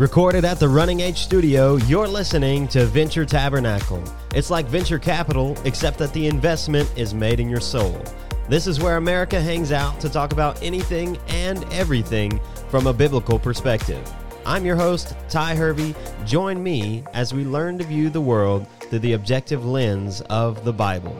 Recorded at the Running Age Studio, you're listening to Venture Tabernacle. It's like venture capital, except that the investment is made in your soul. This is where America hangs out to talk about anything and everything from a biblical perspective. I'm your host, Ty Hervey. Join me as we learn to view the world through the objective lens of the Bible.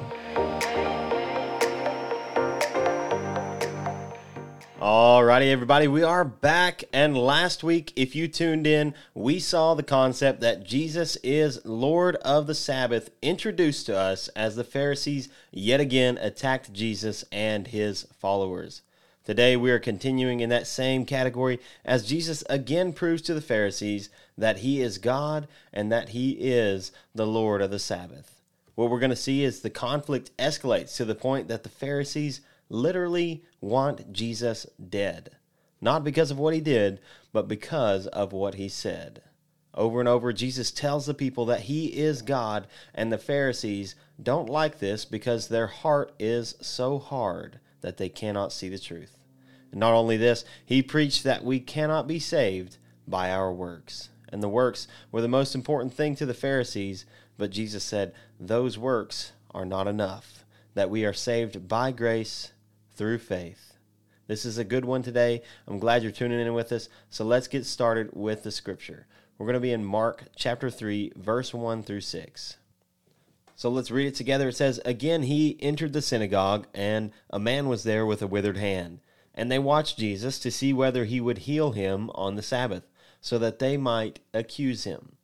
Alrighty, everybody, we are back. And last week, if you tuned in, we saw the concept that Jesus is Lord of the Sabbath introduced to us as the Pharisees yet again attacked Jesus and his followers. Today, we are continuing in that same category as Jesus again proves to the Pharisees that he is God and that he is the Lord of the Sabbath. What we're going to see is the conflict escalates to the point that the Pharisees literally want Jesus dead. Not because of what he did, but because of what he said. Over and over, Jesus tells the people that he is God, and the Pharisees don't like this because their heart is so hard that they cannot see the truth. And not only this, he preached that we cannot be saved by our works. And the works were the most important thing to the Pharisees, but Jesus said, Those works are not enough, that we are saved by grace through faith. This is a good one today. I'm glad you're tuning in with us. So let's get started with the scripture. We're going to be in Mark chapter 3, verse 1 through 6. So let's read it together. It says, Again, he entered the synagogue, and a man was there with a withered hand. And they watched Jesus to see whether he would heal him on the Sabbath, so that they might accuse him.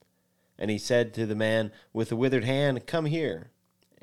And he said to the man with the withered hand, Come here.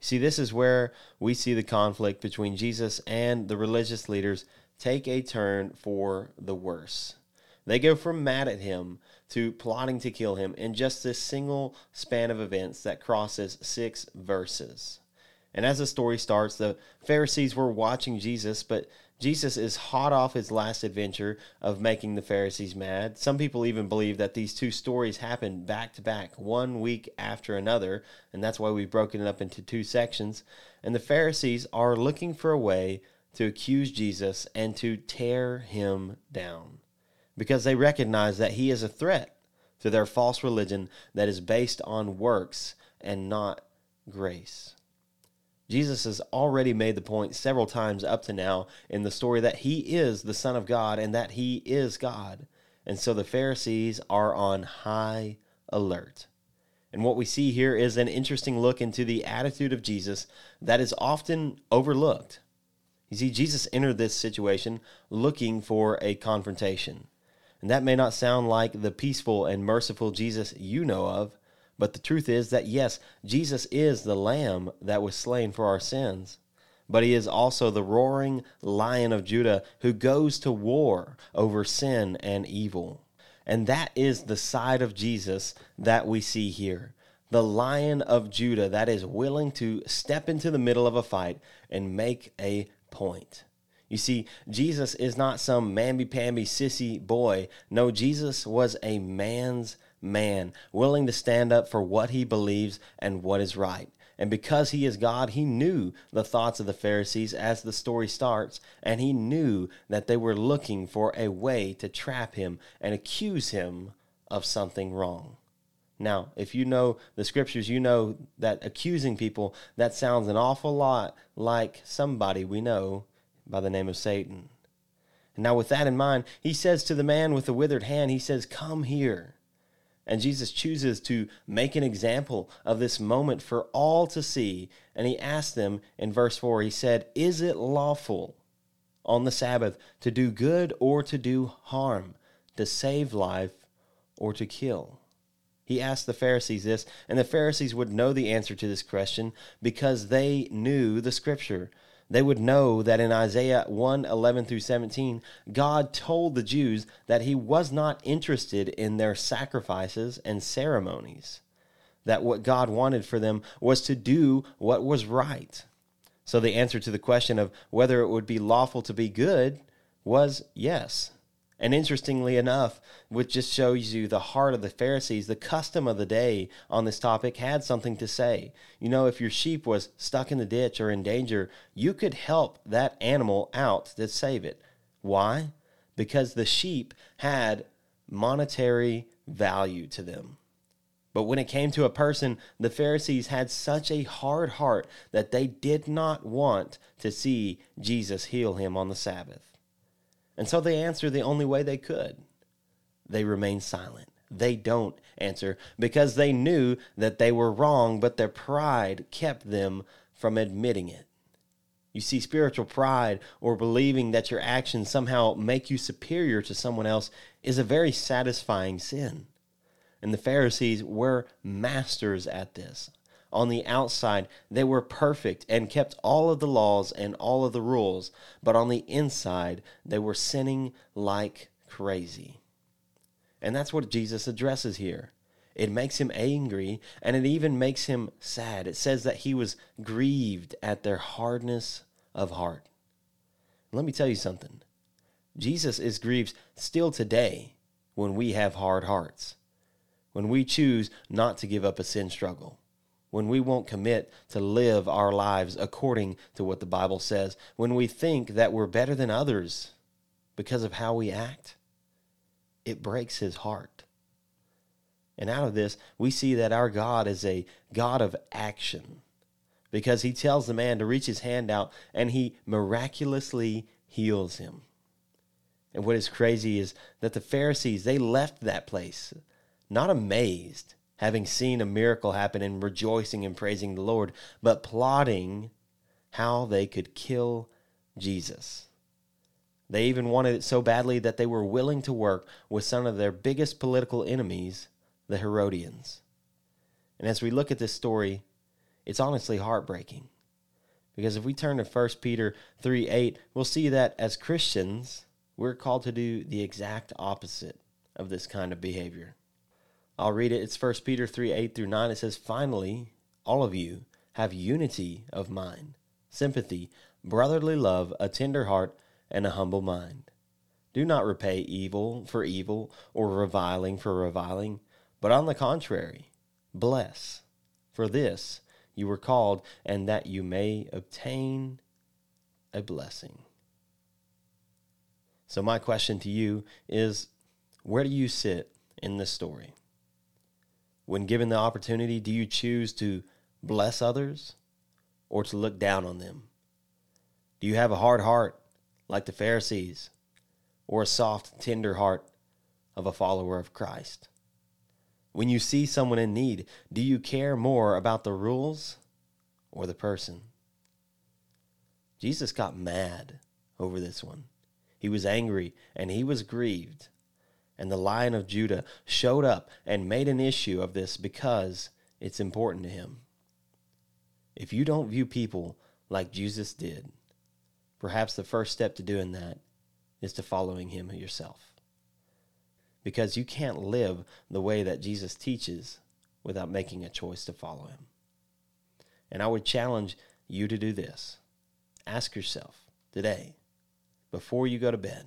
See, this is where we see the conflict between Jesus and the religious leaders take a turn for the worse. They go from mad at him to plotting to kill him in just this single span of events that crosses six verses. And as the story starts, the Pharisees were watching Jesus, but Jesus is hot off his last adventure of making the Pharisees mad. Some people even believe that these two stories happened back to back, one week after another, and that's why we've broken it up into two sections. And the Pharisees are looking for a way to accuse Jesus and to tear him down because they recognize that he is a threat to their false religion that is based on works and not grace. Jesus has already made the point several times up to now in the story that he is the Son of God and that he is God. And so the Pharisees are on high alert. And what we see here is an interesting look into the attitude of Jesus that is often overlooked. You see, Jesus entered this situation looking for a confrontation. And that may not sound like the peaceful and merciful Jesus you know of, but the truth is that, yes, Jesus is the Lamb that was slain for our sins. But he is also the roaring lion of Judah who goes to war over sin and evil. And that is the side of Jesus that we see here. The lion of Judah that is willing to step into the middle of a fight and make a point. You see, Jesus is not some mamby-pamby sissy boy. No, Jesus was a man's man, willing to stand up for what he believes and what is right. And because he is God, he knew the thoughts of the Pharisees as the story starts, and he knew that they were looking for a way to trap him and accuse him of something wrong. Now, if you know the scriptures, you know that accusing people, that sounds an awful lot like somebody we know by the name of Satan. And now, with that in mind, he says to the man with the withered hand, he says, Come here. And Jesus chooses to make an example of this moment for all to see. And he asked them in verse 4, he said, Is it lawful on the Sabbath to do good or to do harm, to save life or to kill? He asked the Pharisees this, and the Pharisees would know the answer to this question because they knew the scripture they would know that in Isaiah 1 11 through 17, God told the Jews that he was not interested in their sacrifices and ceremonies. that what God wanted for them was to do what was right. So the answer to the question of whether it would be lawful to be good was yes. And interestingly enough, which just shows you the heart of the Pharisees, the custom of the day on this topic had something to say. You know, if your sheep was stuck in the ditch or in danger, you could help that animal out to save it. Why? Because the sheep had monetary value to them. But when it came to a person, the Pharisees had such a hard heart that they did not want to see Jesus heal him on the Sabbath. And so they answer the only way they could. They remain silent. They don't answer because they knew that they were wrong, but their pride kept them from admitting it. You see, spiritual pride or believing that your actions somehow make you superior to someone else is a very satisfying sin. And the Pharisees were masters at this. On the outside, they were perfect and kept all of the laws and all of the rules, but on the inside, they were sinning like crazy. And that's what Jesus addresses here. It makes him angry and it even makes him sad. It says that he was grieved at their hardness of heart. Let me tell you something Jesus is grieved still today when we have hard hearts, when we choose not to give up a sin struggle when we won't commit to live our lives according to what the Bible says, when we think that we're better than others because of how we act, it breaks his heart. And out of this, we see that our God is a God of action because he tells the man to reach his hand out and he miraculously heals him. And what is crazy is that the Pharisees, they left that place not amazed, having seen a miracle happen and rejoicing and praising the Lord, but plotting how they could kill Jesus. They even wanted it so badly that they were willing to work with some of their biggest political enemies, the Herodians. And as we look at this story, it's honestly heartbreaking. Because if we turn to 1 Peter 3 8, we'll see that as Christians, we're called to do the exact opposite of this kind of behavior. I'll read it. It's 1 Peter 3 8 through 9. It says, Finally, all of you have unity of mind, sympathy, brotherly love, a tender heart, and a humble mind. Do not repay evil for evil or reviling for reviling, but on the contrary, bless. For this you were called, and that you may obtain a blessing. So, my question to you is where do you sit in this story? When given the opportunity, do you choose to bless others or to look down on them? Do you have a hard heart like the Pharisees or a soft, tender heart of a follower of Christ? When you see someone in need, do you care more about the rules or the person? Jesus got mad over this one. He was angry and he was grieved and the Lion of Judah showed up and made an issue of this because it's important to him. If you don't view people like Jesus did, perhaps the first step to doing that is to following him yourself. Because you can't live the way that Jesus teaches without making a choice to follow him. And I would challenge you to do this. Ask yourself today, before you go to bed,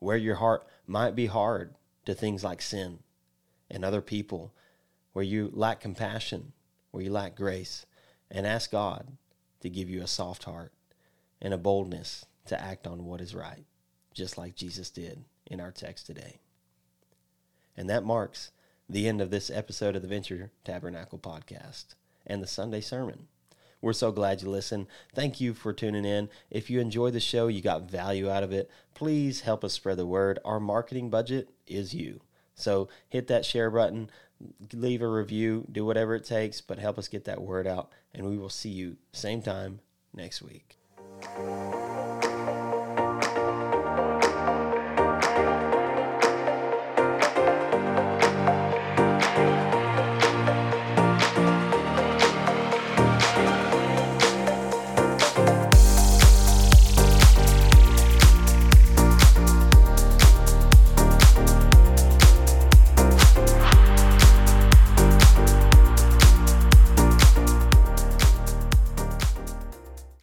where your heart might be hard to things like sin and other people, where you lack compassion, where you lack grace, and ask God to give you a soft heart and a boldness to act on what is right, just like Jesus did in our text today. And that marks the end of this episode of the Venture Tabernacle podcast and the Sunday sermon. We're so glad you listen. Thank you for tuning in. If you enjoy the show, you got value out of it, please help us spread the word. Our marketing budget is you. So hit that share button, leave a review, do whatever it takes, but help us get that word out. And we will see you same time next week.